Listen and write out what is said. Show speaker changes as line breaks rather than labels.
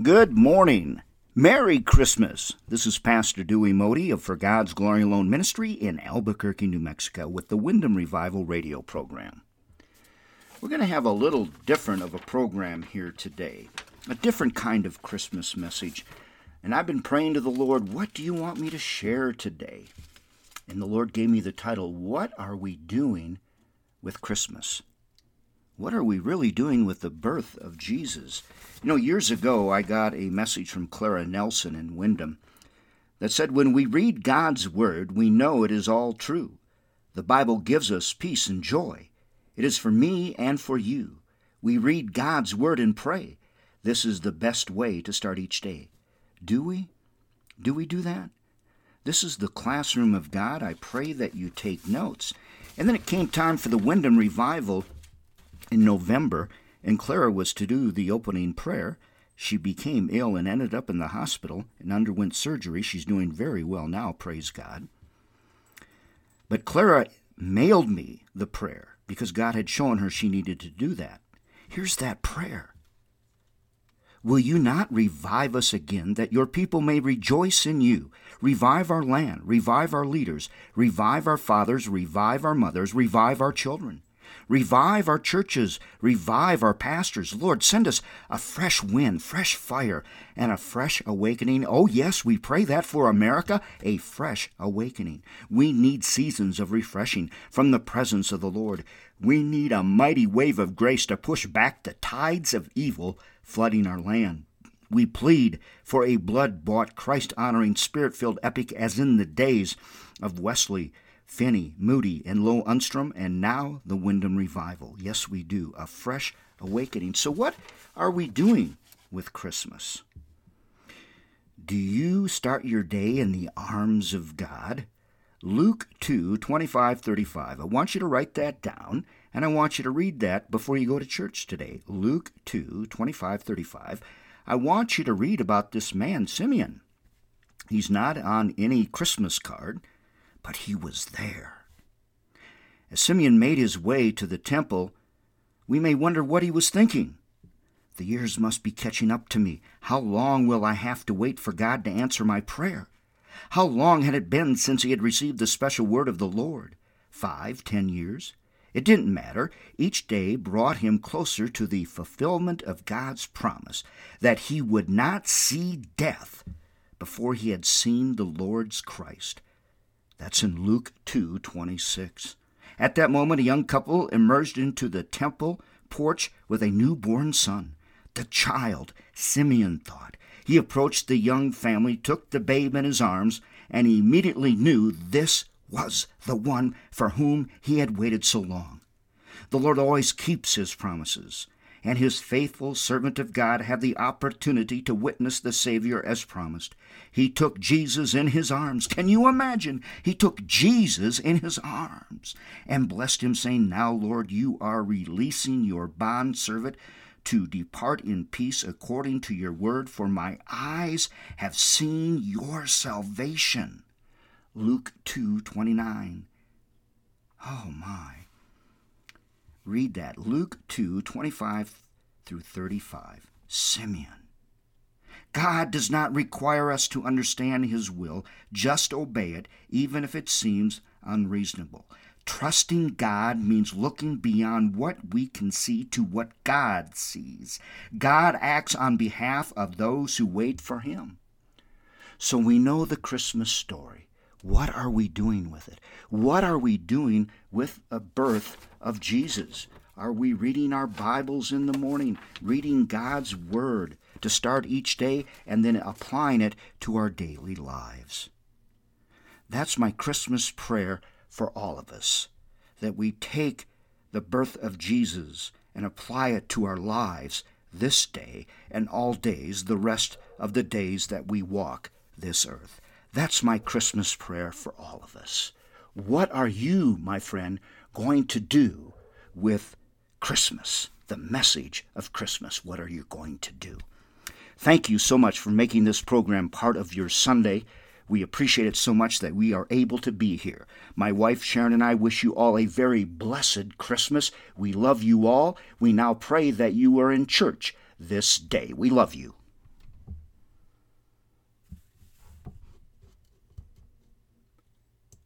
Good morning. Merry Christmas. This is Pastor Dewey Modi of For God's Glory Alone Ministry in Albuquerque, New Mexico, with the Wyndham Revival radio program. We're going to have a little different of a program here today, a different kind of Christmas message. And I've been praying to the Lord, what do you want me to share today? And the Lord gave me the title, What Are We Doing with Christmas? What are we really doing with the birth of Jesus? You know, years ago, I got a message from Clara Nelson in Wyndham that said, When we read God's Word, we know it is all true. The Bible gives us peace and joy. It is for me and for you. We read God's Word and pray. This is the best way to start each day. Do we? Do we do that? This is the classroom of God. I pray that you take notes. And then it came time for the Wyndham revival in November, and Clara was to do the opening prayer. She became ill and ended up in the hospital and underwent surgery. She's doing very well now, praise God. But Clara mailed me the prayer because God had shown her she needed to do that. Here's that prayer Will you not revive us again, that your people may rejoice in you? Revive our land, revive our leaders, revive our fathers, revive our mothers, revive our children. Revive our churches, revive our pastors. Lord, send us a fresh wind, fresh fire, and a fresh awakening. Oh, yes, we pray that for America, a fresh awakening. We need seasons of refreshing from the presence of the Lord. We need a mighty wave of grace to push back the tides of evil flooding our land. We plead for a blood bought, Christ honoring, spirit filled epic as in the days of Wesley Finney, Moody, and Lowell Lundstrom, and now the Wyndham Revival. Yes, we do. A fresh awakening. So, what are we doing with Christmas? Do you start your day in the arms of God? Luke 2 25 35. I want you to write that down, and I want you to read that before you go to church today. Luke 2 25 35. I want you to read about this man, Simeon. He's not on any Christmas card but he was there. As Simeon made his way to the temple, we may wonder what he was thinking. The years must be catching up to me. How long will I have to wait for God to answer my prayer? How long had it been since he had received the special word of the Lord? Five, ten years? It didn't matter. Each day brought him closer to the fulfillment of God's promise that he would not see death before he had seen the Lord's Christ. That's in Luke 2:26. At that moment a young couple emerged into the temple porch with a newborn son. The child, Simeon thought. He approached the young family, took the babe in his arms, and he immediately knew this was the one for whom he had waited so long. The Lord always keeps his promises and his faithful servant of God had the opportunity to witness the Savior as promised. He took Jesus in his arms. Can you imagine? He took Jesus in his arms and blessed him, saying, Now, Lord, you are releasing your bond servant to depart in peace according to your word, for my eyes have seen your salvation. Luke 2 29. Oh my. Read that. Luke 2 25 through 35. Simeon. God does not require us to understand His will, just obey it, even if it seems unreasonable. Trusting God means looking beyond what we can see to what God sees. God acts on behalf of those who wait for Him. So we know the Christmas story. What are we doing with it? What are we doing with the birth of Jesus? Are we reading our Bibles in the morning, reading God's Word to start each day, and then applying it to our daily lives? That's my Christmas prayer for all of us that we take the birth of Jesus and apply it to our lives this day and all days, the rest of the days that we walk this earth. That's my Christmas prayer for all of us. What are you, my friend, going to do with Christmas? The message of Christmas. What are you going to do? Thank you so much for making this program part of your Sunday. We appreciate it so much that we are able to be here. My wife Sharon and I wish you all a very blessed Christmas. We love you all. We now pray that you are in church this day. We love you.